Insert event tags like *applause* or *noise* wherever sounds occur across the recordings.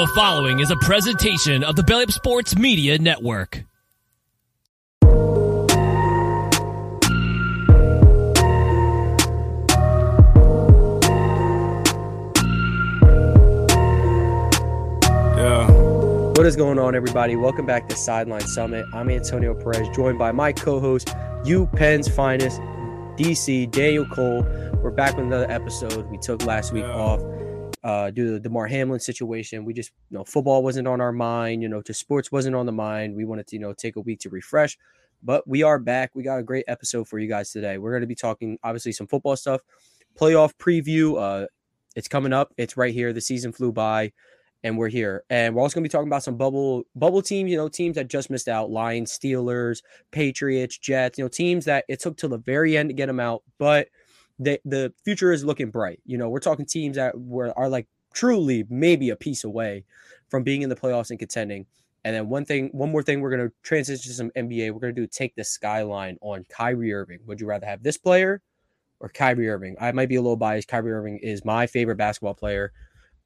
The following is a presentation of the Belly Up Sports Media Network. Yeah. What is going on, everybody? Welcome back to Sideline Summit. I'm Antonio Perez, joined by my co-host, U Penn's finest, DC Daniel Cole. We're back with another episode. We took last week Yeah. off uh, due to the Damar Hamlin situation. We just, you know, football wasn't on our mind. You know, just sports wasn't on the mind. We wanted to, you know, take a week to refresh. But we are back. We got a great episode for you guys today. We're going to be talking, obviously, some football stuff, playoff preview. Uh, it's coming up. It's right here. The season flew by and we're here. And we're also going to be talking about some bubble bubble teams, you know, teams that just missed out, Lions, Steelers, Patriots, Jets, you know, teams that it took till the very end to get them out, but the the future is looking bright. You know, we're talking teams that were are like truly maybe a piece away from being in the playoffs and contending. And then one thing, one more thing, we're going to transition to some NBA. We're going to do take the skyline on Kyrie Irving. Would you rather have this player or Kyrie Irving? I might be a little biased. Kyrie Irving is my favorite basketball player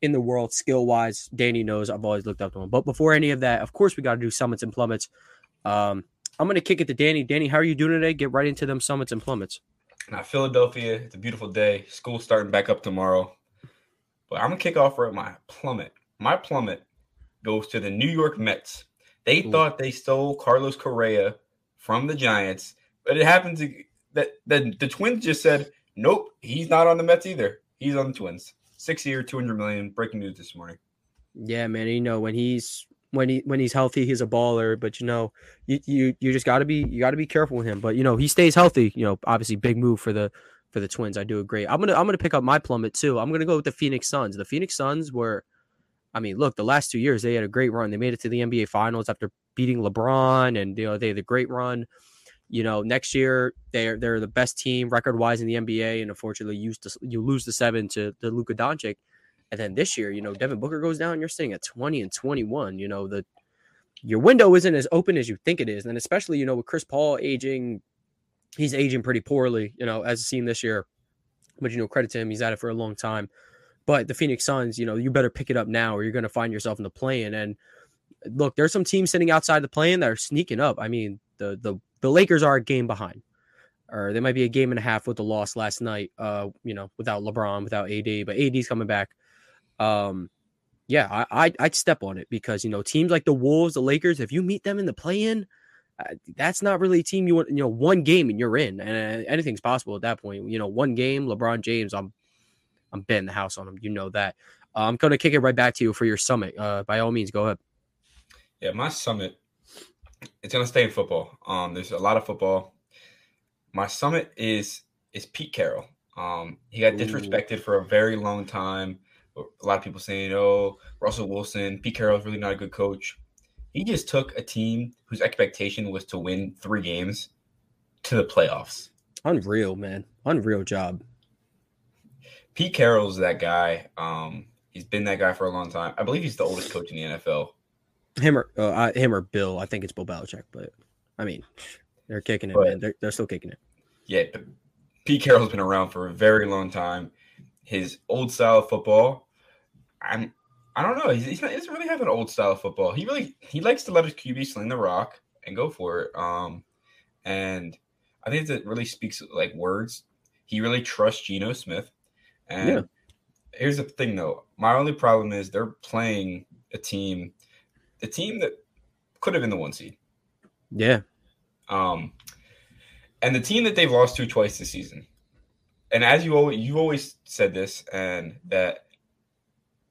in the world, skill wise. Danny knows I've always looked up to him. But before any of that, of course, we got to do summits and plummets. Um, I'm going to kick it to Danny. Danny, how are you doing today? Get right into them summits and plummets. Now, Philadelphia, it's a beautiful day. School's starting back up tomorrow. But I'm going to kick off with my plummet. My plummet goes to the New York Mets. They Ooh. thought they stole Carlos Correa from the Giants, but it happened to that the, the Twins just said, nope, he's not on the Mets either. He's on the Twins. Six year, 200 million. Breaking news this morning. Yeah, man. You know when he's when he when he's healthy, he's a baller. But you know, you you you just got to be you got to be careful with him. But you know, he stays healthy. You know, obviously, big move for the for the Twins. I do agree. I'm gonna I'm gonna pick up my plummet too. I'm gonna go with the Phoenix Suns. The Phoenix Suns were, I mean, look, the last two years they had a great run. They made it to the NBA Finals after beating LeBron, and you know they had a great run. You know, next year they're they're the best team record wise in the NBA, and unfortunately, you used to you lose the seven to the Luka Doncic. And then this year, you know, Devin Booker goes down. You're sitting at 20 and 21. You know, the your window isn't as open as you think it is. And especially, you know, with Chris Paul aging, he's aging pretty poorly, you know, as seen this year. But, you know, credit to him, he's at it for a long time. But the Phoenix Suns, you know, you better pick it up now or you're going to find yourself in the play-in. And look, there's some teams sitting outside the play-in that are sneaking up. I mean, the the the Lakers are a game behind. Or they might be a game and a half with the loss last night, uh, you know, without LeBron, without AD, but AD's coming back um yeah I, I'd, I'd step on it because you know teams like the wolves the lakers if you meet them in the play-in uh, that's not really a team you want you know one game and you're in and uh, anything's possible at that point you know one game lebron james i'm i'm betting the house on him you know that uh, i'm gonna kick it right back to you for your summit uh by all means go ahead Yeah, my summit. It's gonna stay in football. Um, there's a lot of football. My summit is is Pete Carroll. Um, he got Ooh. disrespected for a very long time. A lot of people saying, "Oh, Russell Wilson, Pete Carroll's really not a good coach." He just took a team whose expectation was to win three games to the playoffs. unreal man unreal job Pete Carroll's that guy. Um, he's been that guy for a long time. I believe he's the oldest coach in the NFL. him or uh, I- him or bill i think it's bill Belichick, but i mean they're kicking it But- man they're, they're still kicking it Yeah, Pete Carroll's been around for a very long time. His old style of football, I'm, I don't know. He's, he's not, he doesn't really have an old style of football. He really he likes to let his QB sling the rock and go for it. Um, and I think that really speaks like words. He really trusts Geno Smith. And Yeah. here's the thing, though. My only problem is they're playing a team, a team that could have been the one seed. yeah Um, and the team that they've lost to twice this season. And as you always you always said this, and that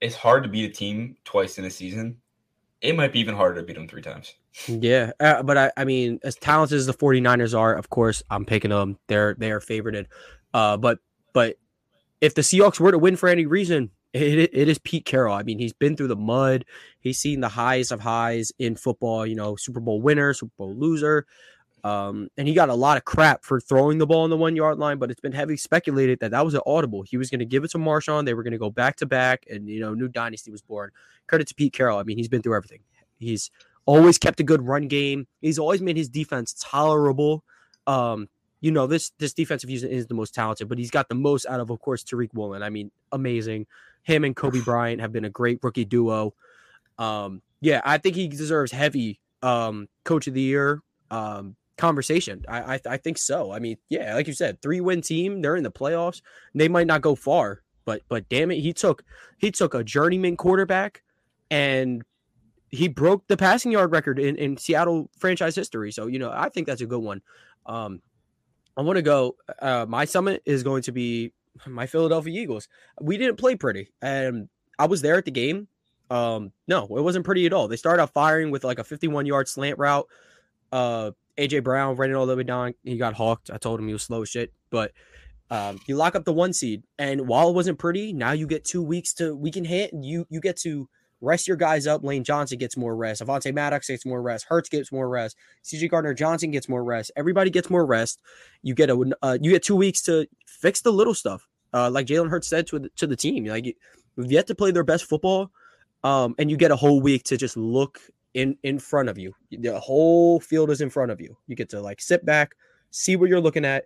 it's hard to beat a team twice in a season. It might be even harder to beat them three times. Yeah, uh, but I, I mean, as talented as the 49ers are, of course, I'm picking them. They're they are favorited. Uh, but but if the Seahawks were to win for any reason, it, it is Pete Carroll. I mean, he's been through the mud. He's seen the highs of highs in football. You know, Super Bowl winner, Super Bowl loser. Um, and he got a lot of crap for throwing the ball on the one yard line, but it's been heavily speculated that that was an audible. He was going to give it to Marshawn. They were going to go back to back, and you know, new dynasty was born. Credit to Pete Carroll. I mean, he's been through everything. He's always kept a good run game. He's always made his defense tolerable. Um, you know, this this defensive unit is the most talented, but he's got the most out of, of course, Tariq Woolen. I mean, amazing. Him and Coby Bryant have been a great rookie duo. Um, yeah, I think he deserves heavy um, coach of the year um, conversation. I, I I think so. I mean, yeah, like you said, three win team. They're in the playoffs. They might not go far, but but damn it, he took he took a journeyman quarterback and he broke the passing yard record in, in Seattle franchise history. So, you know, I think that's a good one. Um, I want to go. Uh, my summit is going to be my Philadelphia Eagles. We didn't play pretty, and I was there at the game. Um, no, it wasn't pretty at all. They started off firing with like a 51 yard slant route. Uh, AJ Brown ran it all the way down. He got hawked. I told him he was slow shit, but um, you lock up the one seed, and while it wasn't pretty, now you get two weeks to we can hit. You you get to rest your guys up. Lane Johnson gets more rest. Avonte Maddox gets more rest. Hurts gets more rest. CJ Gardner Johnson gets more rest. Everybody gets more rest. You get a uh, you get two weeks to fix the little stuff. Uh, like Jalen Hurts said to the, to the team, like you've yet to play their best football, um, and you get a whole week to just look in in front of you. The whole field is in front of you. You get to like sit back, see what you're looking at.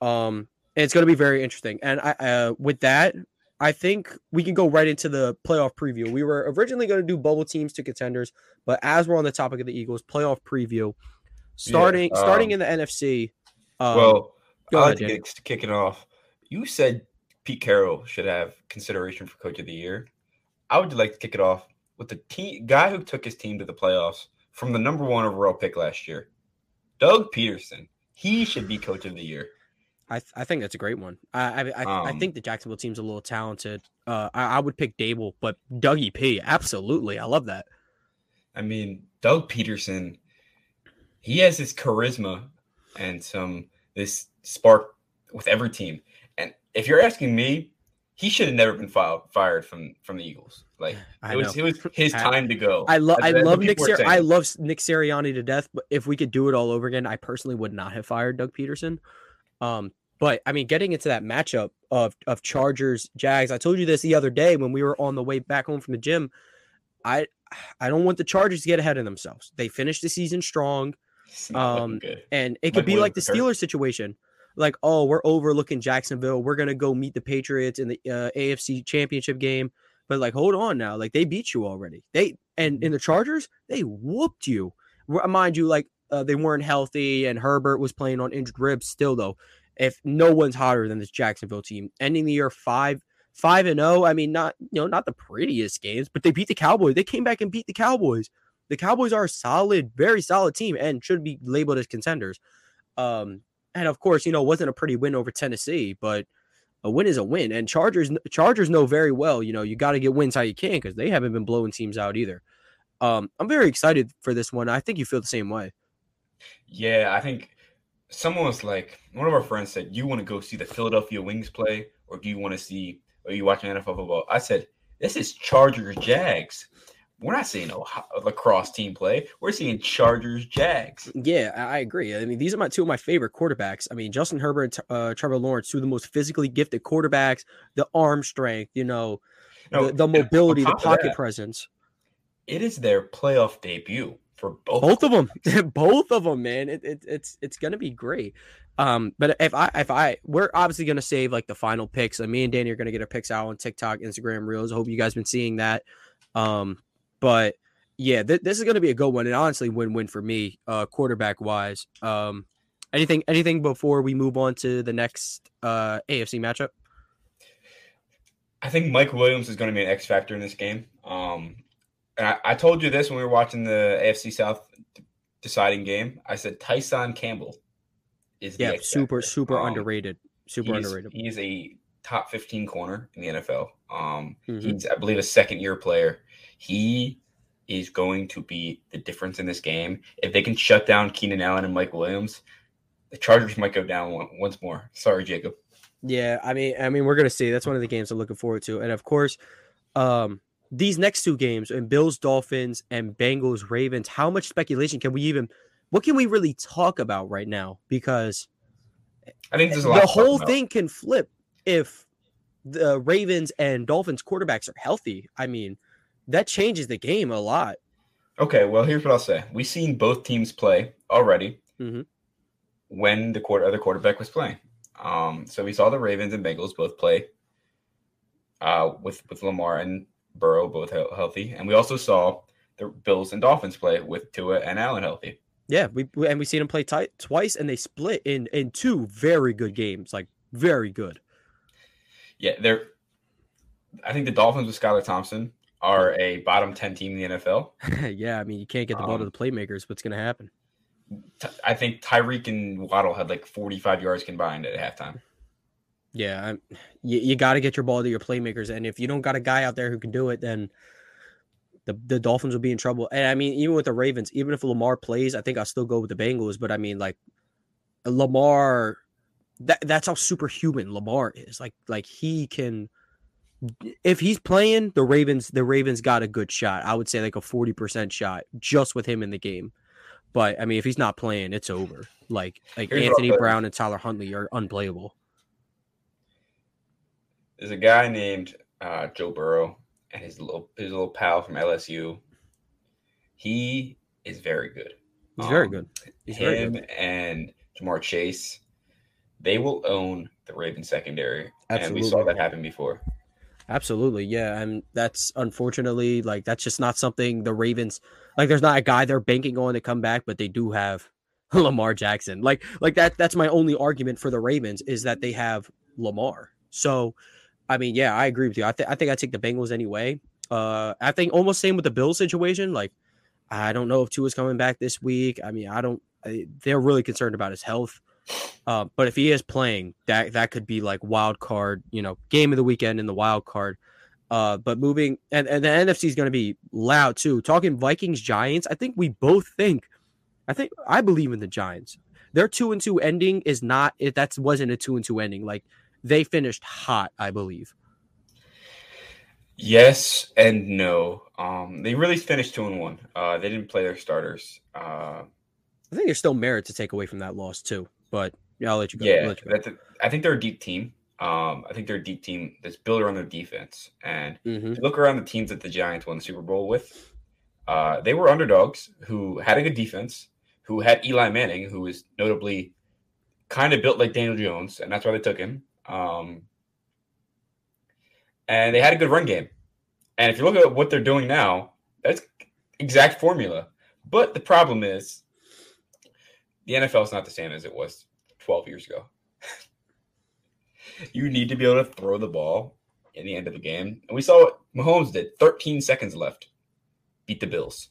Um, and it's going to be very interesting. And I, uh, with that, I think we can go right into the playoff preview. We were originally going to do bubble teams to contenders, but as we're on the topic of the Eagles, playoff preview, starting Yeah, starting um, in the NFC. Um, well, I like to get, to kick it off. You said Pete Carroll should have consideration for Coach of the Year. I would like to kick it off with the team guy who took his team to the playoffs from the number one overall pick last year, Doug Pederson. He should be Coach of the Year. I, th- I think that's a great one. I I, I, I Um, think the Jacksonville team's a little talented. Uh, I, I would pick Daboll, but Dougie P, absolutely, I love that. I mean, Doug Pederson, he has this charisma and some this spark with every team. And if you're asking me, he should have never been filed, fired from from the Eagles. Like I it was, know. it was his I- time to go. I love I That's- that's love Nick. people Sir- I love Nick Sirianni to death. But if we could do it all over again, I personally would not have fired Doug Pederson. Um, but I mean, getting into that matchup of of Chargers Jags, I told you this the other day when we were on the way back home from the gym. I I don't want the Chargers to get ahead of themselves. They finished the season strong. It's not looking um. And it could Mike be like the Williams hurt. Steelers situation. Like, oh, we're overlooking Jacksonville. We're gonna go meet the Patriots in the uh, AFC Championship game. But like, hold on now. Like, they beat you already. They and in the Chargers, they whooped you. Mind you, like uh, they weren't healthy, and Herbert was playing on injured ribs. Still, though, if no one's hotter than this Jacksonville team, ending the year five five and zero. I mean, not you know not the prettiest games, but they beat the Cowboys. They came back and beat the Cowboys. The Cowboys are a solid, very solid team, and should be labeled as contenders. Um, and of course, you know, it wasn't a pretty win over Tennessee, but a win is a win. And Chargers, Chargers know very well, you know, you got to get wins how you can because they haven't been blowing teams out either. Um, I'm very excited for this one. I think you feel the same way. Yeah, I think someone was like, one of our friends said, "You want to go see the Philadelphia Wings play, or do you want to see? Are you watching NFL football?" I said, "This is Chargers Jags. We're not seeing a lacrosse team play. We're seeing Chargers Jags." Yeah, I agree. I mean, these are my two of my favorite quarterbacks. I mean, Justin Herbert, and uh, Trevor Lawrence, two of the most physically gifted quarterbacks. The arm strength, you know, No, the, the mobility, the pocket that, presence. It is their playoff debut for both. both of them *laughs* both of them man it, it, it's it's gonna be great um but if i if i we're obviously gonna save like the final picks uh, me and danny are gonna get our picks out on tiktok instagram reels i hope you guys been seeing that um but yeah th- this is gonna be a good one and honestly win-win for me uh quarterback wise um anything anything before we move on to the next uh afc matchup I think Mike Williams is going to be an X factor in this game. Um, and I, I told you this when we were watching the AFC South deciding game. I said Tyson Campbell is the yeah super super Um, underrated super he's- underrated He is a top 15 corner in the NFL. Um, Mhm. He's, I believe, a second year player. He is going to be the difference in this game. If they can shut down Keenan Allen and Mike Williams, the Chargers might go down one, once more. Sorry, Jacob. Yeah, I mean, I mean, we're gonna see. That's one of the games I'm looking forward to, and of course, um, these next two games and Bills, Dolphins, and Bengals, Ravens. How much speculation can we even? What can we really talk about right now? Because I think there's a lot the whole thing can flip if the Ravens and Dolphins quarterbacks are healthy. I mean, that changes the game a lot. Okay, well, here's what I'll say. We've seen both teams play already mm-hmm. when the quarter other quarterback was playing. Um, so we saw the Ravens and Bengals both play uh, with with Lamar, and Burrow both he- healthy, and we also saw the Bills and Dolphins play with Tua and Allen healthy. Yeah, we, we and we seen them play t- twice, and they split in in two very good games, like very good. Yeah, they're. I think the Dolphins with Skylar Thompson are a bottom ten team in the NFL. *laughs* yeah, I mean you can't get the ball to Um, the playmakers. What's going to happen? T- I think Tyreek and Waddle had like forty-five yards combined at halftime. Yeah, I'm, you, you got to get your ball to your playmakers, and if you don't got a guy out there who can do it, then the the Dolphins will be in trouble. And I mean, even with the Ravens, even if Lamar plays, I think I'll still go with the Bengals. But I mean, like Lamar, that that's how superhuman Lamar is. Like like he can, if he's playing, the Ravens the Ravens got a good shot. I would say like a forty percent shot just with him in the game. But I mean, if he's not playing, it's over. Like like Here's Anthony. Brown and Tyler Huntley are unplayable. There's a guy named uh, Joe Burrow and his little his little pal from LSU. He is very good. He's very Um, good. He's very Him good. and Ja'Marr Chase, they will own the Ravens secondary, and we saw that happen before. Absolutely, yeah, and that's unfortunately like that's just not something the Ravens like. There's not a guy they're banking on to come back, but they do have *laughs* Lamar Jackson. Like, like that. That's my only argument for the Ravens is that they have Lamar. So, I mean, yeah, I agree with you. I think I think I take the Bengals anyway. Uh, I think almost same with the Bills situation. Like, I don't know if Tua's coming back this week. I mean, I don't. I, they're really concerned about his health. Uh, but if he is playing, that that could be like wild card, you know, game of the weekend in the wild card. Uh, but moving and, and the NFC is going to be loud too. Talking Vikings Giants, I think we both think. I think I believe in the Giants. Their two and two ending is not it. That wasn't a two and two ending. Like they finished hot, I believe. Yes and no. Um, they really finished two and one. Uh, they didn't play their starters. Uh, I think there's still merit to take away from that loss too. But yeah, I'll let you go. Yeah, you go. a, I think they're a deep team. Um, I think they're a deep team that's built around their defense. And Mhm. if you look around the teams that the Giants won the Super Bowl with, uh, they were underdogs who had a good defense, who had Eli Manning, who was notably kind of built like Daniel Jones, and that's why they took him. Um, and they had a good run game. And if you look at what they're doing now, that's exact formula. But the problem is, the NFL is not the same as it was 12 years ago. *laughs* you need to be able to throw the ball in the end of the game. And we saw what Mahomes did 13 seconds left, beat the Bills.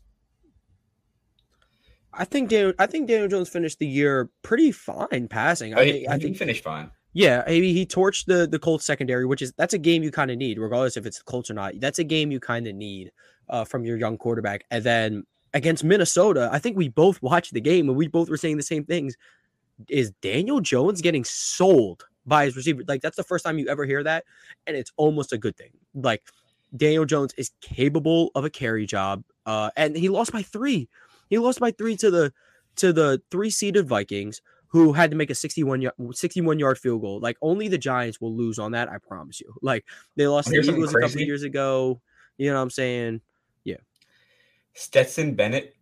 I think Daniel. I think Daniel Jones finished the year pretty fine passing. I, I, think- I he think finished fine. Yeah, maybe he torched the the Colts secondary, which is that's a game you kind of need, regardless if it's the Colts or not. That's a game you kind of need uh, from your young quarterback. And then against Minnesota, I think we both watched the game and we both were saying the same things. Is Daniel Jones getting sold by his receiver? Like that's the first time you ever hear that, and it's almost a good thing. Like Daniel Jones is capable of a carry job, uh, and he lost by three. He lost by three to the to the three seeded Vikings who had to make a 61 yard 61 yard field goal. Like only the Giants will lose on that, I promise you. Like they lost And the Eagles a couple crazy. years ago. You know what I'm saying? Stetson Bennett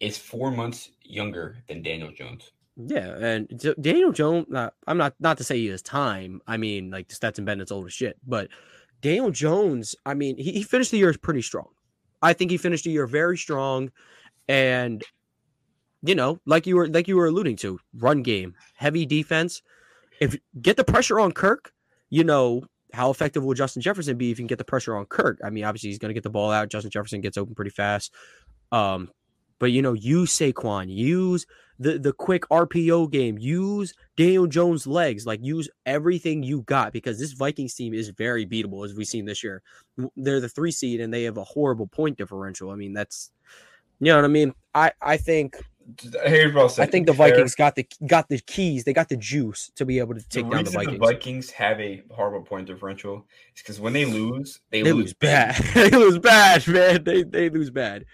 is four months younger than Daniel Jones. Yeah, and Daniel Jones. Uh, I'm not not to say he has time. I mean, like Stetson Bennett's old as shit, but Daniel Jones. I mean, he, he finished the year pretty strong. I think he finished the year very strong, and you know, like you were like you were alluding to, run game, heavy defense. If get the pressure on Kirk, you know how effective will Justin Jefferson be if you can get the pressure on Kirk? I mean, obviously he's going to get the ball out. Justin Jefferson gets open pretty fast. Um, but you know, use Saquon, use the the quick RPO game, use Daniel Jones' legs, like use everything you got because this Vikings team is very beatable as we've seen this year. They're the three seed and they have a horrible point differential. I mean, that's you know what I mean. I I think Here's what I'll say. I think the To be fair, Vikings got the got the keys, they got the juice to be able to take the down the Vikings. the Vikings have a horrible point differential is because when they lose, they, they lose bad. *laughs* they lose bad, man. They they lose bad.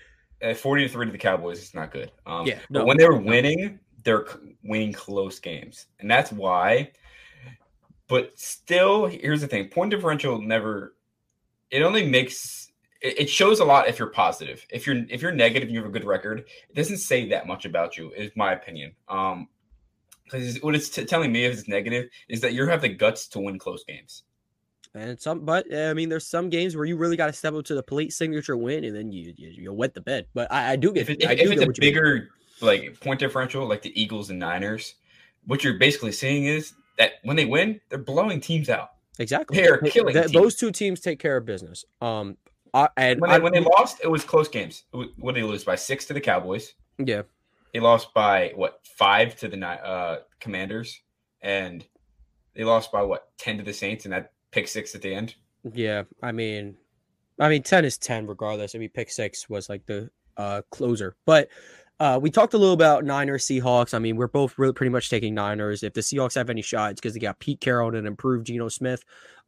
At 40 to 3 to the Cowboys, it's not good. Um, Yeah, but when they're winning, they're winning close games. And that's why. But still, here's the thing point differential never, it only makes, it it shows a lot if you're positive. If you're if you're negative, you have a good record. It doesn't say that much about you, is my opinion. Um, because what it's t- telling me if it's negative is that you have the guts to win close games. And some, but I mean, there's some games where you really got to step up to the plate signature win, and then you you, you wet the bed. But I, I do get If, it, I do if get it's a bigger like point differential, like the Eagles and Niners, what you're basically seeing is that when they win, they're blowing teams out. exactly. they're killing th- teams. those two teams take care of business. Um, I, and When I, they, when they lost, it was close games. What did they lose by six to the Cowboys? yeah, They lost by what five to the uh, Commanders, and they lost by what ten to the Saints, and that pick six at the end. yeah. I mean, I mean, ten is ten regardless. I mean, pick six was like the uh closer, but. Uh, we talked a little about Niners Seahawks. I mean, we're both really pretty much taking Niners. If the Seahawks have any shots, because they got Pete Carroll and an improved Geno Smith.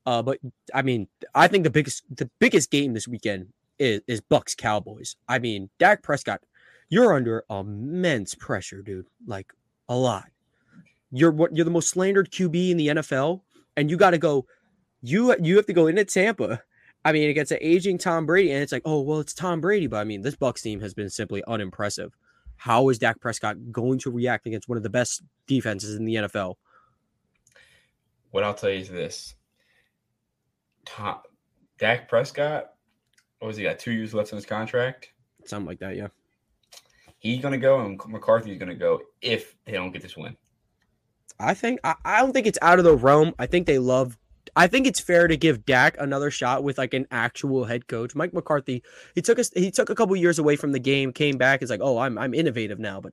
Uh, but I mean, I think the biggest the biggest game this weekend is is Bucks Cowboys. I mean, Dak Prescott, you're under immense pressure, dude. Like a lot. You're what you're the most slandered QB in the NFL, and you got to go. You you have to go into Tampa. I mean, against an aging Tom Brady, and it's like, oh well, it's Tom Brady, but I mean, this Bucks team has been simply unimpressive. How is Dak Prescott going to react against one of the best defenses in the NFL? What I'll tell you is this: Tom, Dak Prescott, what was he got? Two years left in his contract. Something like that, yeah. He's gonna go, and McCarthy's gonna go if they don't get this win. I think I, I don't think it's out of the realm. I think they love. I think it's fair to give Dak another shot with like an actual head coach. Mike McCarthy, he took us. He took a couple years away from the game, came back. It's like, oh, I'm I'm innovative now, but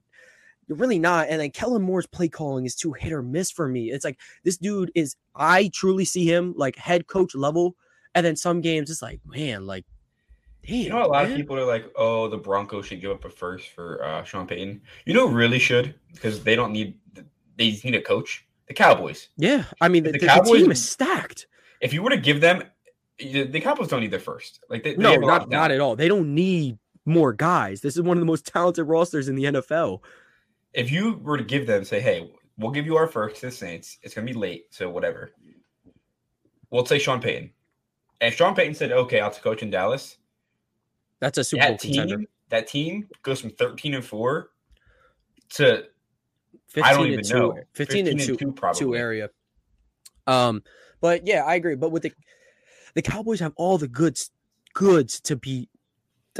you're really not. And then Kellen Moore's play calling is too hit or miss for me. It's like this dude is. I truly see him like head coach level, and then some games it's like, man, like, damn. You know, a lot man. of people are like, "Oh, the Broncos should give up a first for uh, Sean Payton." You know, really should because they don't need. They just need a coach. The Cowboys. Yeah, I mean, the, The the, the Cowboys- team is stacked. If you were to give them, the Cowboys don't need their first. Like they, they No, have a lot not not at all. They don't need more guys. This is one of the most talented rosters in the NFL. If you were to give them, say, "Hey, we'll give you our first to the Saints. It's gonna be late, so whatever." We'll say Sean Payton. And Sean Payton said, "Okay, I'll coach in Dallas," That's a Super Bowl that contender. team, that team goes from thirteen and four to 15 I don't and even two, know 15, and two, two probably. area. Um, but yeah, I agree. But with the the Cowboys have all the goods goods to beat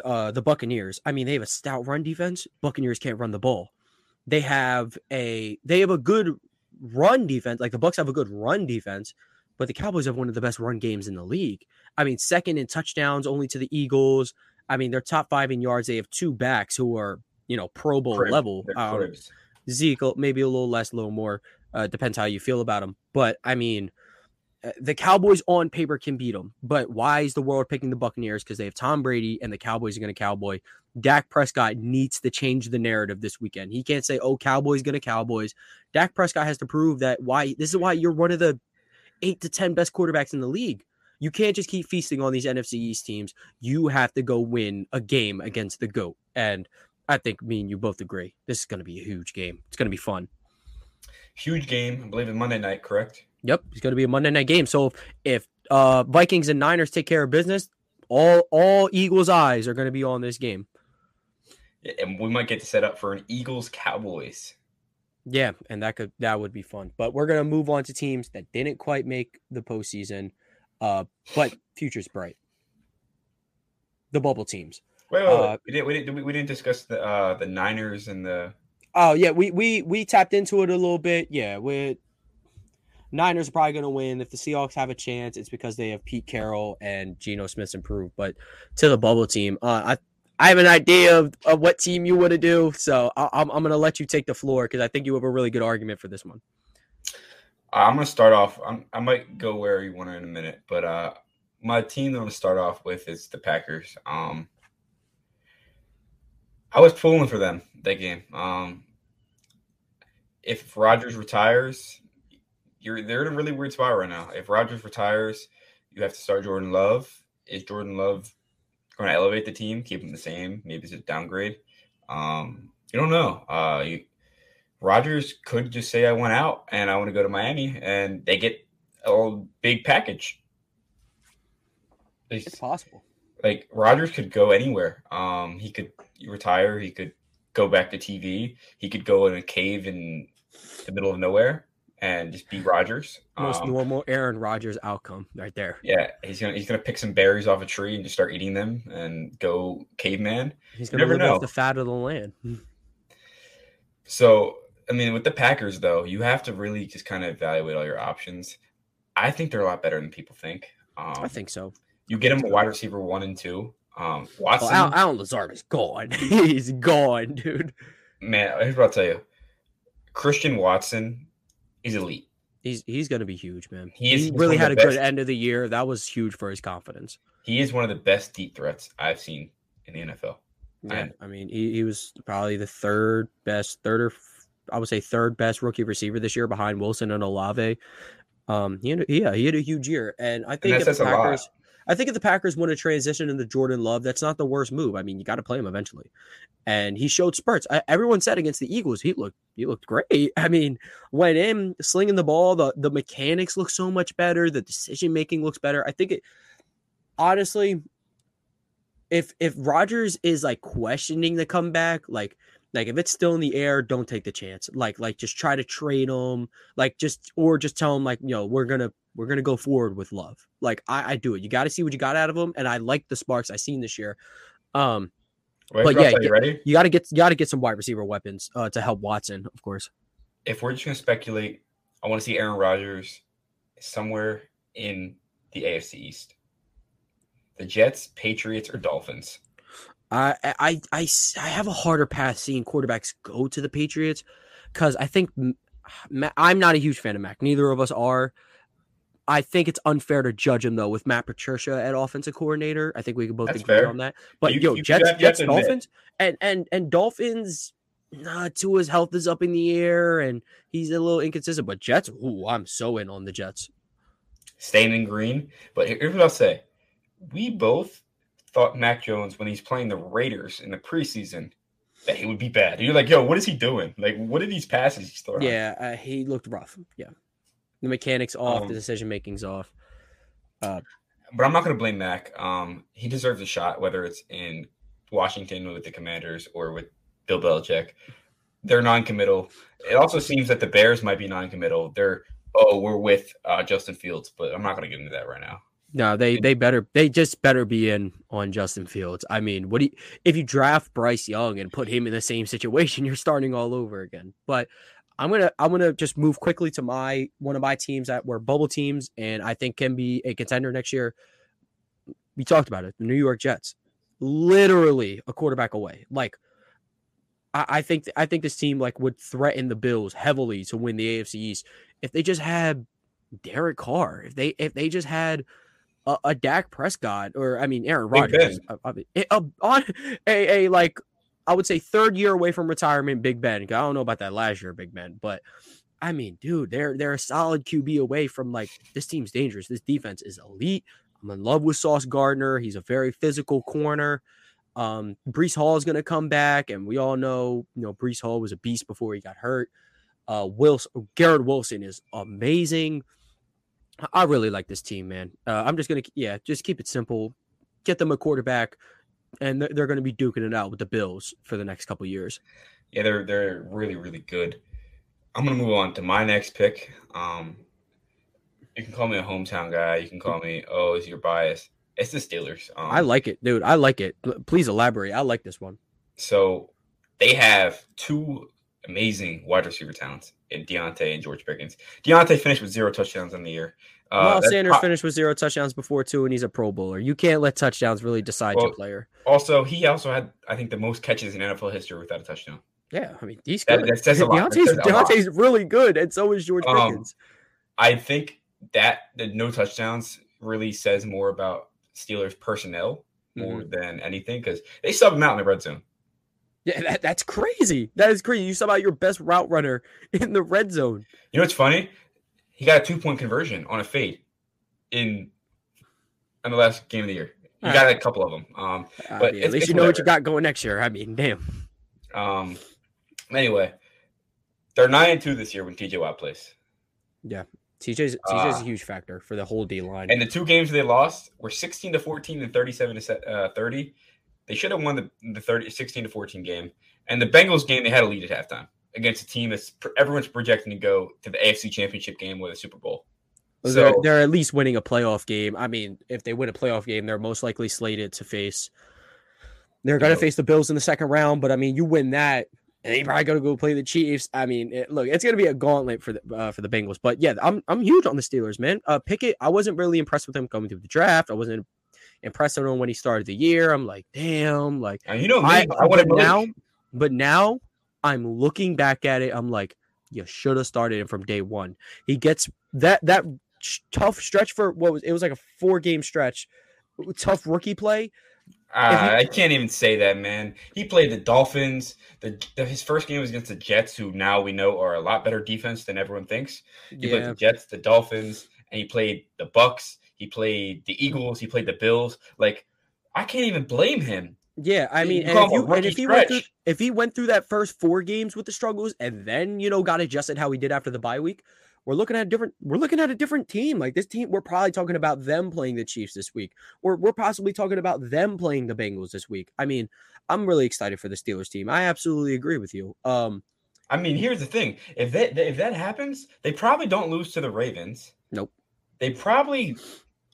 uh the Buccaneers. I mean, they have a stout run defense. Buccaneers can't run the ball. They have a they have a good run defense. Like the Bucks have a good run defense, but the Cowboys have one of the best run games in the league. I mean, second in touchdowns only to the Eagles. I mean, they're top five in yards. They have two backs who are you know Pro Bowl Crib. level. Um. Zeke, maybe a little less, a little more. Uh, depends how you feel about him. But I mean, Uh, the Cowboys on paper can beat them. But why is the world picking the Buccaneers? Because they have Tom Brady and the Cowboys are going to Cowboy. Dak Prescott needs to change the narrative this weekend. He can't say, "Oh, Cowboys going to Cowboys." Dak Prescott has to prove that why this is why you're one of the eight to ten best quarterbacks in the league. You can't just keep feasting on these NFC East teams. You have to go win a game against the GOAT. And I think me and you both agree. This is going to be a huge game. It's going to be fun. Huge game. I believe in Monday night. Correct. Yep, it's going to be a Monday night game. So if uh, Vikings and Niners take care of business, all all Eagles' eyes are going to be on this game. And we might get to set up for an Eagles Cowboys. Yeah, and that could that would be fun. But we're going to move on to teams that didn't quite make the postseason, uh, but future's bright. The bubble teams. Wait, wait, wait. Uh, we didn't. We didn't. We didn't discuss the uh, the Niners and the. Oh yeah, we we we tapped into it a little bit. Yeah, with Niners are probably going to win. If the Seahawks have a chance, it's because they have Pete Carroll and Geno Smith's improved. But to the bubble team, uh, I I have an idea of, of what team you want to do. So I, I'm I'm going to let you take the floor because I think you have a really good argument for this one. I'm gonna start off. I'm, I might go where you want in a minute, but uh, my team that I'm gonna start off with is the Packers. Um, I was pulling for them that game. Um, if Rodgers retires, you're they're in a really weird spot right now. If Rodgers retires, you have to start Jordan Love. Is Jordan Love going to elevate the team, keep him the same? Maybe it's a downgrade. Um, you don't know. Uh, you, Rodgers could just say, "I want out and I want to go to Miami," and they get a big package. They- It's possible. like Rodgers could go anywhere. Um, he could retire. He could go back to TV. He could go in a cave in the middle of nowhere. And just beat Rodgers. Most Um, normal Aaron Rodgers outcome right there. yeah, he's gonna he's gonna pick some berries off a tree and just start eating them and go caveman. He's gonna never live know. off the fat of the land. So I mean, with the Packers though, you have to really just kind of evaluate all your options. I think they're a lot better than people think. Um, I think so. you get them a wide receiver one and two. Um, Watson, Well, Al- Allen Lazard is gone. *laughs* He's gone, dude. man, here's what I'll tell you: Christian Watson, he's elite. He's he's gonna be huge, man. He is- He really had a the good end of the year. That was huge for his confidence. He is one of the best deep threats I've seen in the NFL. Yeah, And- I mean, he, he was probably the third best, third or I would say third best rookie receiver this year behind Wilson and Olave. Um, he had, yeah, he had a huge year, and I think that if the says a lot. Packers, I think if the Packers want to transition into Jordan Love, that's not the worst move. I mean, you got to play him eventually, and he showed spurts. I, everyone said against the Eagles, he looked he looked great. *laughs* I mean, went in slinging the ball. The the mechanics look so much better. The decision making looks better. I think it honestly if if Rodgers is like questioning the comeback, like like if it's still in the air, don't take the chance. Like like just try to trade him, like just or just tell him like you know we're gonna we're gonna go forward with love. Like I, I do it. You got to see what you got out of him, and I like the sparks I seen this year. Um, Wait, But yeah, you ready? you got to get you got to get some wide receiver weapons uh, to help Watson, of course. If we're just gonna speculate, I want to see Aaron Rodgers somewhere in the AFC East. The Jets, Patriots, or Dolphins. I, I I have a harder path seeing quarterbacks go to the Patriots because I think I'm not a huge fan of Mac. Neither of us are. I think it's unfair to judge him though with Matt Patricia at offensive coordinator. I think we can both That's agree fair. on that. But You- yo, you- Jets, have- you have Jets. Dolphins, and and and Dolphins. Nah, Tua's health is up in the air, and he's a little inconsistent. But Jets, ooh, I'm so in on the Jets. staying in green. But here's what I'll say: we both thought Mac Jones when he's playing the Raiders in the preseason that he would be bad. You're like, yo, what is he doing? Like, what are these passes he's throwing? Yeah, uh, he looked rough. Yeah, the mechanics off, Um, the decision making's off. but I'm not going to blame Mac. Um, he deserves a shot, whether it's in Washington with the Commanders or with Bill Belichick. They're non-committal. It also seems that the Bears might be non-committal. They're oh, we're with uh, Justin Fields, but I'm not going to get into that right now. No, they they better they just better be in on Justin Fields. I mean, what do you, if you draft Bryce Young and put him in the same situation, *laughs* you're starting all over again. But I'm gonna I'm gonna just move quickly to my one of my teams that were bubble teams, and I think can be a contender next year. We talked about it, the New York Jets, literally a quarterback away. Like, I, I think I think this team like would threaten the Bills heavily to win the AFC East if they just had Derek Carr. If they if they just had a, a Dak Prescott or I mean Aaron Rodgers, a, a, on a, a like I would say third year away from retirement, Big Ben. I don't know about that last year, Big Ben, but I mean, dude, they're they're a solid QB away from like this team's dangerous. This defense is elite. I'm in love with Sauce Gardner. He's a very physical corner. Um, Breece Hall is going to come back, and we all know, you know, Breece Hall was a beast before he got hurt. Uh, Wilson, Garrett Wilson is amazing. I- really like this team, man. Uh, I'm just gonna, yeah, just keep it simple. Get them a quarterback, and they're, they're going to be duking it out with the Bills for the next couple years. Yeah, they're they're really really good. I'm gonna move on to my next pick. Um, you can call me a hometown guy. You can call me oh, is your bias? It's the Steelers. Um, I like it, dude. I like it. Please elaborate. I like this one. so they have two amazing wide receiver talents in Diontae and George Pickens. Diontae finished with zero touchdowns in the year. Uh, Miles Sanders pro- finished with zero touchdowns before too, and he's a Pro Bowler. You can't let touchdowns really decide your player. also he also had I think the most catches in NFL history without a touchdown. Yeah, I mean he's That- good. that says a *laughs* lot. That Diontae's, says a lot. Really good, and so is George Um, Pickens. I think that the no touchdowns really says more about Steelers personnel more Mm-hmm. than anything because they sub him out in the red zone. Yeah, that, that's crazy. That is crazy. You sub out your best route runner *laughs* in the red zone. You know what's funny? He got a two point conversion on a fade in in the last game of the year. He All got a couple of them. Um, Uh, But yeah, at least you know what you got going next year. I mean, damn. um, anyway, they're nine and two this year when TJ Watt plays, Yeah, TJ's TJ's Uh, a huge factor for the whole D line. and the two games they lost were sixteen to fourteen and thirty seven to uh, thirty. They should have won the the 30, 16 to fourteen game, and the Bengals game they had a lead at halftime. against a team that's everyone's projecting to go to the AFC Championship game with a Super Bowl. So they're, they're at least winning a playoff game. I mean, if they win a playoff game, they're most likely slated to face. They're going to face the Bills in the second round, but I mean, you win that, and they probably going to go play the Chiefs. I mean, it, look, it's going to be a gauntlet for the uh, for the Bengals. But yeah, I'm I'm huge on the Steelers, man. Uh, Pickett, I wasn't really impressed with him coming through the draft. I wasn't impressed on him when he started the year. I'm like, damn, like and you know, me, I, I but now, but now I'm looking back at it. I'm like, you should have started him from day one. He gets that that tough stretch for what was it was like a four game stretch, tough rookie play. Uh, he, I can't even say that, man. He played the Dolphins. The, the, his first game was against the Jets, who now we know are a lot better defense than everyone thinks. He yeah. played the Jets, the Dolphins, and he played the Bucks. He played the Eagles. He played the Bills. Like I can't even blame him. Yeah, I mean, and if, you, and if, he went through, if he went through that first four games with the struggles and then you know got adjusted how he did after the bye week, we're looking at a different we're looking at a different team. Like this team, we're probably talking about them playing the Chiefs this week, or we're possibly talking about them playing the Bengals this week. I mean, I'm really excited for the Steelers team. I absolutely agree with you. Um, I mean, here's the thing: if that if that happens, they probably don't lose to the Ravens. Nope. They probably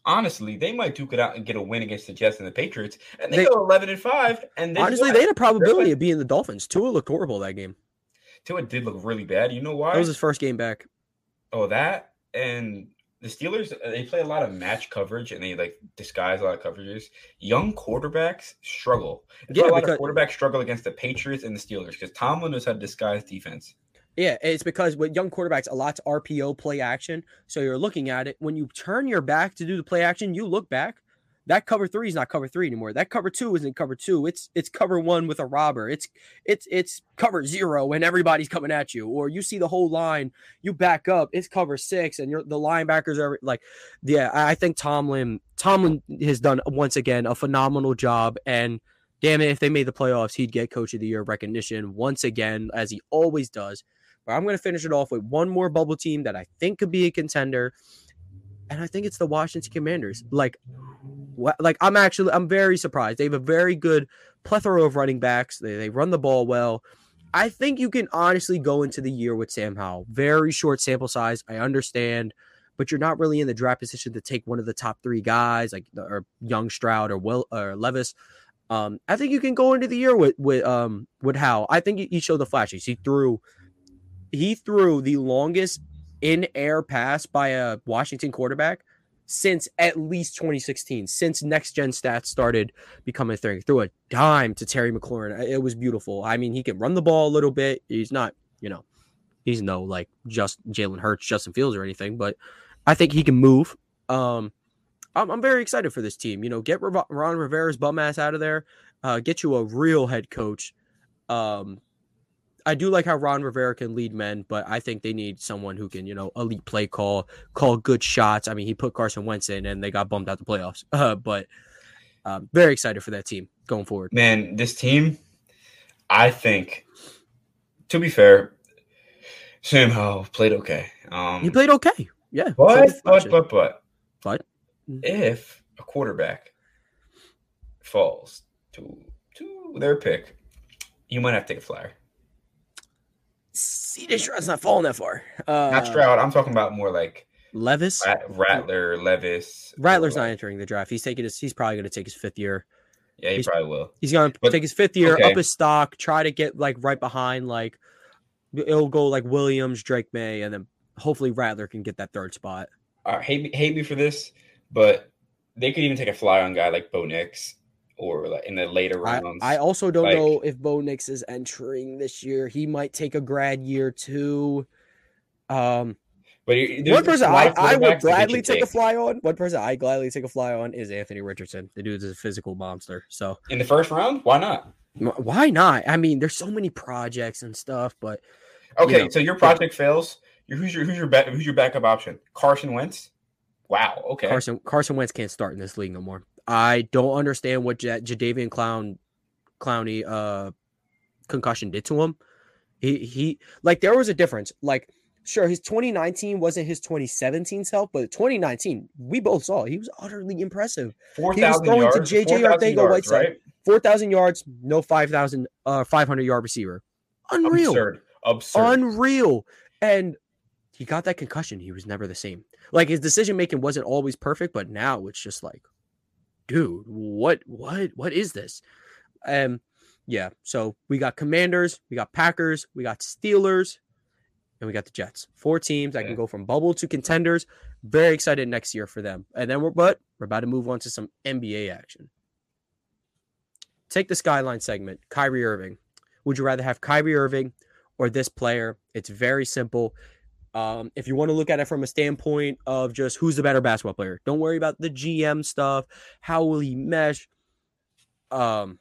honestly, they might duke it out and get a win against the Jets and the Patriots, and they, they go eleven and five. And honestly, they had a probability of being the Dolphins. Tua looked horrible that game. Tua did look really bad. You know why? That was his first game back. Oh, that and the Steelers uh, they play a lot of match coverage and they like disguise a lot of coverages. Young quarterbacks struggle. yeah, a lot because, of quarterbacks struggle against the Patriots and the Steelers because Tomlin knows how to disguise defense. Yeah, it's because with young quarterbacks, a lot's RPO play action. So you're looking at it. When you turn your back to do the play action, you look back. That cover three is not cover three anymore. That cover two isn't cover two. It's it's cover one with a robber. It's it's it's cover zero and everybody's coming at you. Or you see the whole line, you back up, it's cover six, and you're the linebackers are like, yeah. I think Tomlin Tomlin has done once again a phenomenal job. And damn it, if they made the playoffs, he'd get coach of the year recognition once again, as he always does. But I'm going to finish it off with one more bubble team that I think could be a contender. And I think it's the Washington Commanders. Like, like I'm actually I'm very surprised. They have a very good plethora of running backs. They, they run the ball well. I think you can honestly go into the year with Sam Howell. Very short sample size. I understand, but you're not really in the draft position to take one of the top three guys like or Young Stroud or Will or Levis. Um, I think you can go into the year with with um with Howell. I think he showed the flashes. He threw he threw the longest in air pass by a Washington quarterback since at least 2016, since next gen stats started becoming a thing. Threw a dime to Terry McLaurin. It was beautiful. I mean, he can run the ball a little bit. He's not, you know, he's no like just Jalen Hurts, Justin Fields, or anything, but I think he can move. Um, I'm, I'm very excited for this team. You know, get Ron Rivera's bum ass out of there. Uh, get you a real head coach. Um, I do like how Ron Rivera can lead men, but I think they need someone who can, you know, elite play call, call good shots. I mean, he put Carson Wentz in, and they got bumped out the playoffs. *laughs* Uh, but um, very excited for that team going forward. Man, this team, I think, to be fair, Sam Howell played okay. Um, he played okay, yeah. But but but but but if a quarterback falls to to their pick, you might have to take a flyer. CJ Stroud's not falling that far. Uh, not Stroud. I'm talking about more like Levis, Rat- Rattler, Levis. Rattler's not entering the draft. He's taking his. He's probably going to take his fifth year. Yeah, he he's, probably will. He's going to take his fifth year, okay. up his stock, try to get like right behind. Like it'll go like Williams, Drake Maye, and then hopefully Rattler can get that third spot. All right, hate me, hate me for this, but they could even take a fly on guy like Bo Nix or like in the later rounds. I, I also don't like, know if Bo Nix is entering this year. He might take a grad year too. Um, but one person I, I would gladly take, take, a fly on. One person I gladly take a fly on is Anthony Richardson. The dude's a physical monster. So in the first round, why not? Why not? I mean, there's so many projects and stuff, but okay. You know, so your project fails. Who's your who's your back, who's your backup option? Carson Wentz. Wow. Okay. Carson Carson Wentz can't start in this league no more. I don't understand what J- Jadeveon Clown Clowney uh concussion did to him. He he like there was a difference. Like sure his 2019 wasn't his 2017 self, but 2019 we both saw he was utterly impressive. 4, he was going yards, to JJ Arcega-Whiteside. Right? 4,000 yards, no 5,000 uh 500 yard receiver. Unreal. Absurd. Absurd. unreal. And he got that concussion. He was never the same. Like his decision making wasn't always perfect, but now it's just like, dude, what, what, what is this? Um, yeah. So we got Commanders, we got Packers, we got Steelers, and we got the Jets. Four teams that Yeah. can go from bubble to contenders. Very excited next year for them. And then we're, but we're about to move on to some NBA action. Take the skyline segment. Kyrie Irving. Would you rather have Kyrie Irving or this player? It's very simple. Um, if you want to look at it from a standpoint of just who's the better basketball player, don't worry about the GM stuff. How will he mesh? Um,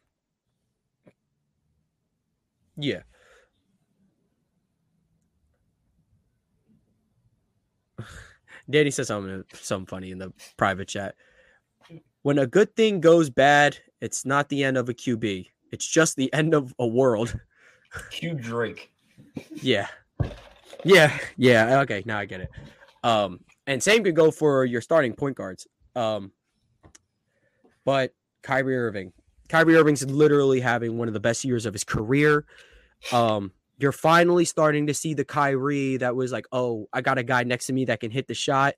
yeah. *laughs* Danny says something something funny in the private chat. When a good thing goes bad, it's not the end of a QB. It's just the end of a world. Q Drake. *laughs* Yeah. Yeah. Yeah. Okay. Now I get it. Um, and same could go for your starting point guards. Um, but Kyrie Irving, Kyrie Irving's literally having one of the best years of his career. Um, you're finally starting to see the Kyrie that was like, oh, I got a guy next to me that can hit the shot.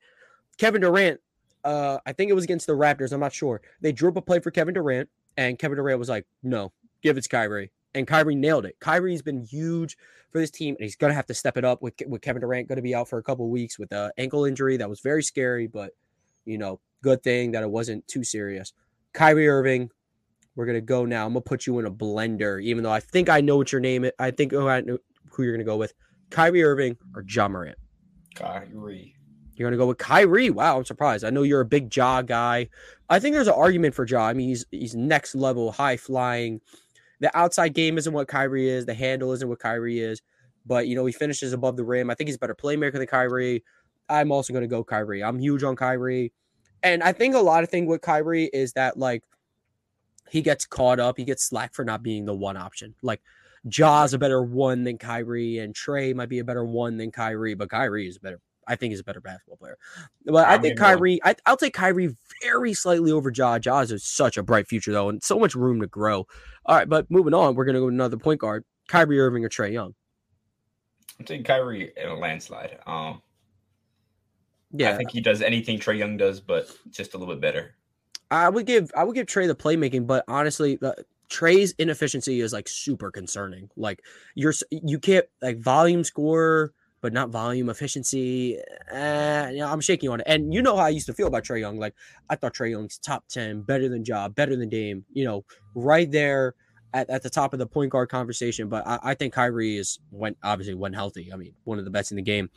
Kevin Durant, uh, I think it was against the Raptors. I'm not sure. They drew up a play for Kevin Durant, and Kevin Durant was like, no, give it to Kyrie. And Kyrie nailed it. Kyrie's been huge for this team, and he's going to have to step it up with, with Kevin Durant going to be out for a couple of weeks with an ankle injury that was very scary, but you know, good thing that it wasn't too serious. Kyrie Irving, we're gonna go now. I'm gonna put you in a blender, even though I think I know what your name is. I think who, I know who you're gonna go with. Kyrie Irving or Ja Morant. Kyrie. You're gonna go with Kyrie. Wow, I'm surprised. I know you're a big Ja guy. I think there's an argument for Ja. I mean, he's he's next level, high flying. The outside game isn't what Kyrie is. The handle isn't what Kyrie is. But you know, he finishes above the rim. I think he's a better playmaker than Kyrie. I'm also gonna go Kyrie. I'm huge on Kyrie. And I think a lot of thing with Kyrie is that like he gets caught up, he gets slack for not being the one option. Like Ja's a better one than Kyrie, and Trae might be a better one than Kyrie, but Kyrie is a better. I think he's a better basketball player. But I I'm think gonna Kyrie, I, I'll take Kyrie very slightly over Ja. Ja's is such a bright future though, and so much room to grow. All right, but moving on, we're gonna go to another point guard, Kyrie Irving or Trae Young. I'm taking Kyrie in a landslide. Um, Yeah, I think he does anything Trae Young does, but just a little bit better. I would give I would give Trae the playmaking, but honestly, uh, Trae's inefficiency is like super concerning. Like you're you can't like volume score, but not volume efficiency. Uh, you know, I'm shaking on it. And you know how I used to feel about Trae Young. Like I thought Trae Young's top ten, better than Job, better than Dame. You know, right there at, at the top of the point guard conversation. But I, I think Kyrie is when obviously when healthy. I mean, one of the best in the game.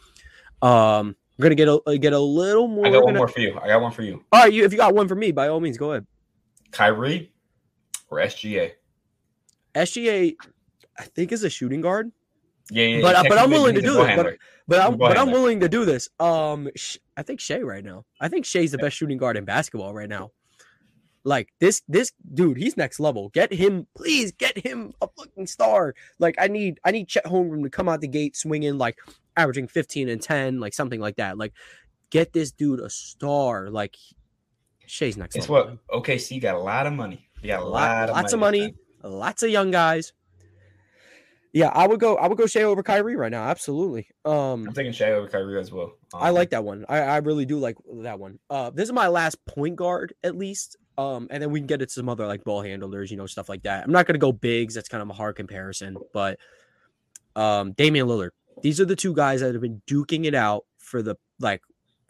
Um, I'm gonna get a get a little more. I got one gonna- more for you. I got one for you. All right, you if you got one for me, by all means, go ahead. Kyrie or SGA. SGA, I think is a shooting guard, Yeah, yeah. But- but I'm willing to do this, but- but I'm but I'm willing to do this. Um, I think Shai right now. I think Shai's the best shooting guard in basketball right now. Like this, this dude, he's next level. Get him, please, get him a fucking star. Like I need, I need Chet Holmgren to come out the gate swinging like averaging 15 and 10, like something like that. Like get this dude a star. Like Shai's next Guess level. what? OKC got a lot of money. They got a Lot- lot, of lots of money. money. lots of young guys. Yeah, I would go. I would go Shai over Kyrie right now. Absolutely. Um, I'm taking Shai over Kyrie as well. I Um, like that one. I, I really do like that one. Uh, this is my last point guard at least. Um, and then we can get into some other like ball handlers, you know, stuff like that. I'm not gonna go bigs. That's kind of a hard comparison, but um, Damian Lillard. These are the two guys that have been duking it out for the like.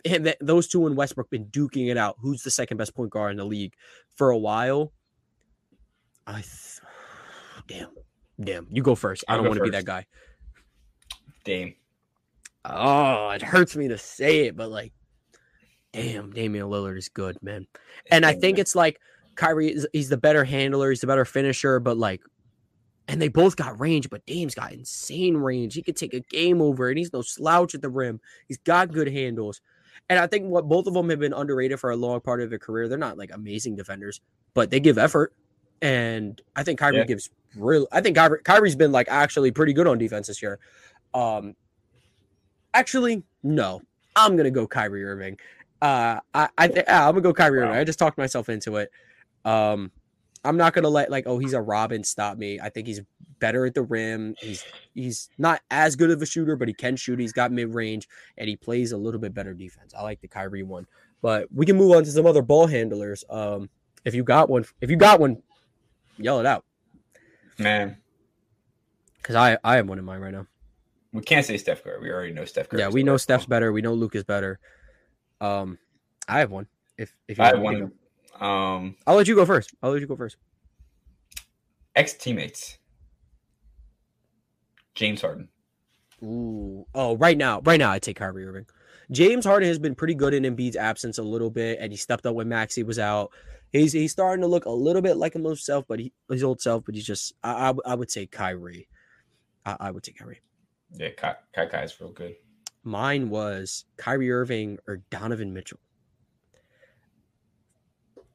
And th- those two in Westbrook been duking it out. Who's the second best point guard in the league for a while? I, th- damn, damn. You go first. I I'll don't want to be that guy. Dame. Oh, it hurts me to say it, but like, damn, Damian Lillard is good, man. And I think it's like Kyrie is he's the better handler, he's the better finisher, but like, and they both got range, but Dame's got insane range. He could take a game over, and he's no slouch at the rim. He's got good handles. And I think what both of them have been underrated for a long part of their career. They're not like amazing defenders, but they give effort. And I think Kyrie Yeah. gives real. I think Kyrie, Kyrie's been like actually pretty good on defense this year. Um, actually, no, I'm gonna go Kyrie Irving. Uh, I, I th- yeah, I'm gonna go Kyrie Irving. I just talked myself into it. Um, I'm not gonna let like oh he's a Robin stop me. I think he's better at the rim. He's he's not as good of a shooter, but he can shoot. He's got mid range and he plays a little bit better defense. I like the Kyrie one, but we can move on to some other ball handlers. Um, if you got one, if you got one, yell it out, Man, because I I have one in mind right now. we can't say Steph Curry. We already know Steph Curry. Yeah, we know Steph's better. We know Luke is better. Um, I have one. If if you I have want me to one. Um, I'll let you go first. I'll let you go first. ex teammates. James Harden. Ooh. Oh, right now, right now, I take Kyrie Irving. James Harden has been pretty good in Embiid's absence a little bit, and he stepped up when Maxey was out. He's he's starting to look a little bit like himself, but he his old self. But he's just I I, I would say Kyrie. I, I would take Kyrie. Yeah, Kai, Kai Kai's real good. Mine was Kyrie Irving or Donovan Mitchell.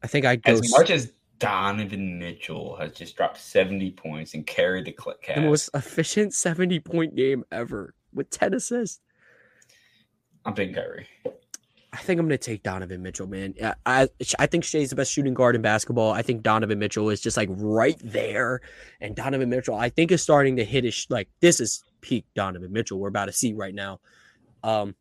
I think I'd go As much as Donovan Mitchell has just dropped 70 points and carried the cl- the most efficient seventy point game ever with ten assists. I'm thinking Kyrie. I think I'm going to take Donovan Mitchell, man. I I think Shai's the best shooting guard in basketball. I think Donovan Mitchell is just like right there, and Donovan Mitchell I think is starting to hit his like this is peak Donovan Mitchell we're about to see right now. Um,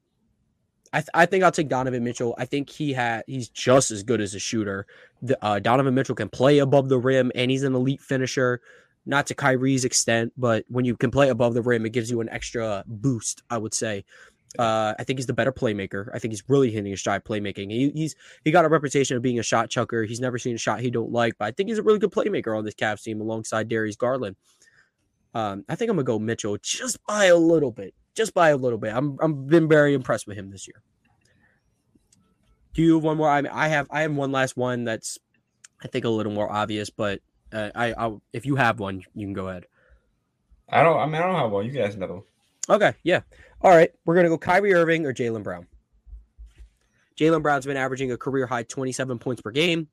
I th- I think I'll take Donovan Mitchell. I think he had he's just as good as a shooter. The, uh, Donovan Mitchell can play above the rim, and he's an elite finisher. Not to Kyrie's extent, but when you can play above the rim, it gives you an extra boost. I would say. Uh, I think he's the better playmaker. I think he's really hitting his stride playmaking. He, he's he got a reputation of being a shot chucker. He's never seen a shot he don't like, but I think he's a really good playmaker on this Cavs team alongside Darius Garland. Um, I think I'm gonna go Mitchell just by a little bit, just by a little bit. I'm I'm been very impressed with him this year. Do you have one more? I mean, I have I have one last one that's I think a little more obvious, but uh, I I if you have one, you can go ahead. I don't. I mean, I don't have one. You can ask another one. Okay, yeah. All right, we're gonna go Kyrie Irving or Jaylen Brown. Jaylen Brown's been averaging a career high 27 points per game.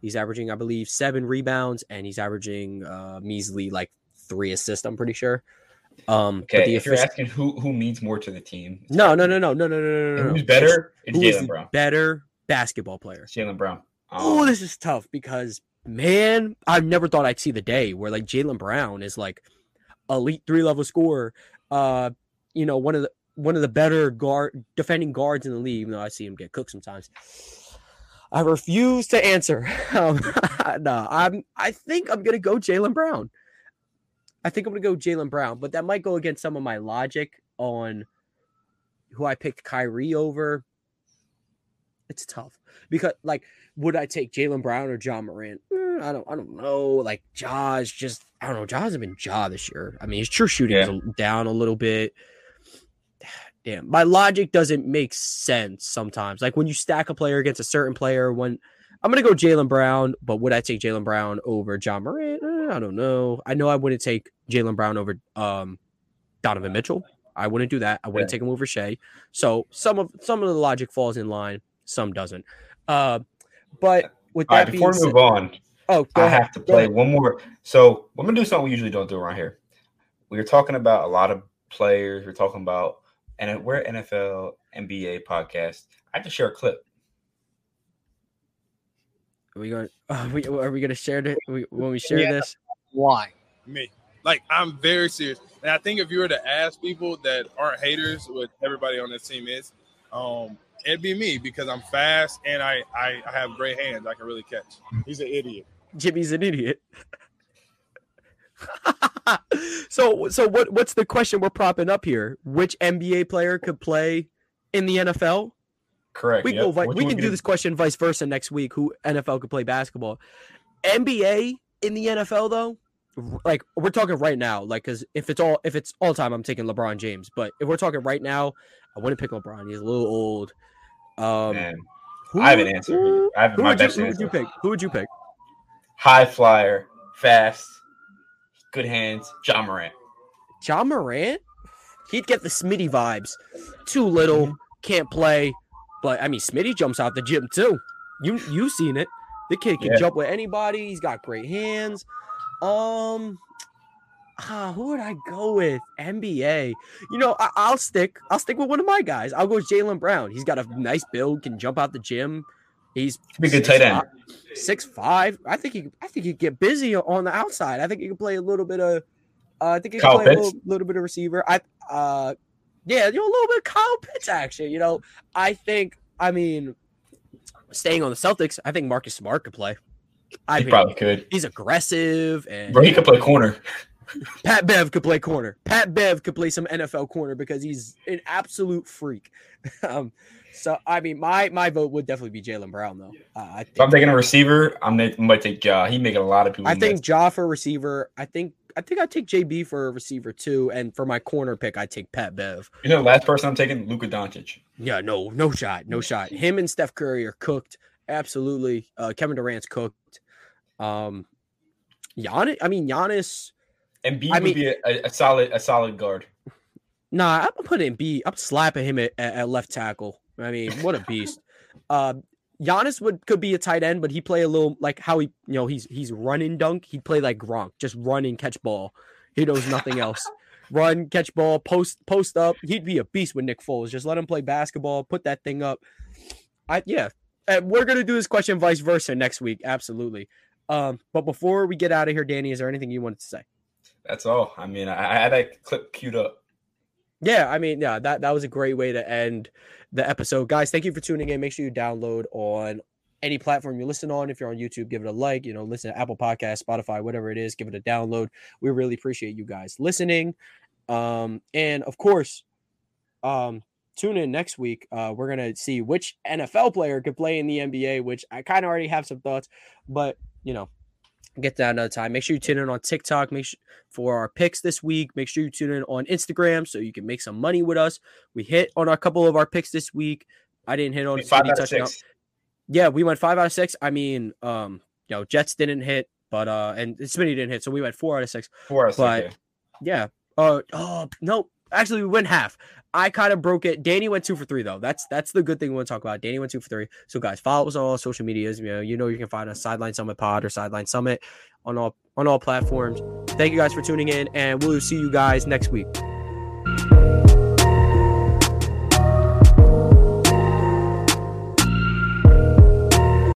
He's averaging, I believe, seven rebounds, and he's averaging uh, measly like three assists. I'm pretty sure. Um, but Okay, the if you're asking who who means more to the team, no, no, no, no, no, no, no, no, no. Who's better? It's Who is Jaylen Brown. better basketball player? Jaylen Brown. Oh, Um, this is tough because man, I never thought I'd see the day where like Jaylen Brown is like elite three level scorer. Uh, you know, one of the one of the better guard defending guards in the league. Even though I see him get cooked sometimes. I refuse to answer. *laughs* Um, *laughs* no, I'm. I think I'm gonna go Jaylen Brown. I think I'm gonna go Jaylen Brown, but that might go against some of my logic on who I picked Kyrie over. It's tough because, like, would I take Jaylen Brown or Ja Morant? Mm, I don't. I don't know. Like, Ja's just. I don't know. Ja's hasn't been Ja this year. I mean, his true shooting is down a little bit. Damn, my logic doesn't make sense sometimes. Like when you stack a player against a certain player, when I'm gonna go Jaylen Brown, but would I take Jaylen Brown over Ja Morant? Eh, I don't know. I know I wouldn't take Jaylen Brown over um, Donovan Mitchell. I wouldn't do that. I wouldn't Yeah. take him over Shai. So some of some of the logic falls in line, some doesn't. Uh, but with all right, that before we said, move on, oh, I ahead. have to play one more. So I'm gonna do something we usually don't do around here. We were talking about a lot of players. We're talking about and we're NFL NBA podcast. I have to share a clip. Are we going? *laughs* Are we, are we going to share it when we share Yeah. this? Why? Me. Like I'm very serious. And I think if you were to ask people that aren't haters, what everybody on this team is, um, it'd be me because I'm fast and I, I I have great hands. I can really catch. He's an idiot. Jimmy's an idiot. *laughs* *laughs* so so what what's the question we're propping up here? Which NBA player could play in the NFL? Correct. We can yep. go we can do this question vice versa next week. Who NFL could play basketball? NBA in the NFL though, like we're talking right now. Like because if it's all if it's all time, I'm taking LeBron James. But if we're talking right now, I wouldn't pick LeBron. He's a little old. Um, Man, who I have an answer. Who, I have who my would, you, best who would you pick? Who would you pick? High flyer, fast, good hands. Ja Morant. Ja Morant, he'd get the Smitty vibes. Too little, can't play. But I mean, Smitty jumps out the gym too. You you've seen it. The kid can Yeah. jump with anybody. He's got great hands. Um, ah, who would I go with? NBA. You know, I, I'll stick. I'll stick with one of my guys. I'll go with Jaylen Brown. He's got a nice build, can jump out the gym. He's a good tight end. Six five. I think he. I think he get busy on the outside. I think he can play a little bit of. Uh, I think he can Kyle play a little, little bit of receiver. I. Uh, yeah, you know, a little bit of Kyle Pitts action. You know, I think. I mean, staying on the Celtics, I think Marcus Smart could play. I He mean, probably could. he's aggressive and Bro, he could play corner. Pat Bev could play corner. Pat Bev could play some NFL corner because he's an absolute freak. *laughs* um, so I mean, my my vote would definitely be Jaylen Brown though. Uh, I If I'm taking a receiver, I'm might take Ja. He making a lot of people. I think miss. Ja for receiver. I think I think I take JB for a receiver too, and for my corner pick, I take Pat Bev. you know last person I'm taking, Luka Doncic. Yeah, no, no shot, no shot. Him and Steph Curry are cooked. Absolutely. Uh, Kevin Durant's cooked. Um, Giannis. I mean, Giannis. And B I would mean- be a, a, solid a solid guard. Nah, I'm putting B. I'm slapping him at, at, at left tackle. I mean, what a beast. *laughs* uh, Giannis would could be a tight end, but he play a little like how he, you know, he's he's running dunk. He'd play like Gronk, just run and catch ball. He knows nothing else. *laughs* Run, catch ball, post post up. He'd be a beast with Nick Foles. Just let him play basketball, put that thing up. I yeah. And we're gonna do this question vice versa next week. Absolutely. Um, but before we get out of here, Danny, is there anything you wanted to say? That's all. I mean, I, I had that clip queued up. Yeah, I mean, yeah, that that was a great way to end the episode, guys. Thank you for tuning in. Make sure you download on any platform you listen on. If you're on YouTube, give it a like. You know, listen to Apple Podcast, Spotify, whatever it is, give it a download. We really appreciate you guys listening. Um, and of course, um, tune in next week. Uh, we're gonna see which NFL player could play in the NBA, which I kind of already have some thoughts, but you know, get that another time. Make sure you tune in on TikTok. Make sure for our picks this week. Make sure you tune in on Instagram so you can make some money with us. We hit on a couple of our picks this week. I didn't hit on Five out of six. Yeah, we went five out of six. I mean, um, you know, Jets didn't hit, but uh, and Smitty didn't hit, so we went four out of six. Four out of six. Yeah. Yeah. Uh oh no. Actually, we went half. I kind of broke it. Danny went two for three though. That's that's the good thing we want to talk about. Danny went two for three. So guys, follow us on all social medias. You know, you know you can find us Sideline Summit Pod or Sideline Summit on all on all platforms. Thank you guys for tuning in, and we'll see you guys next week.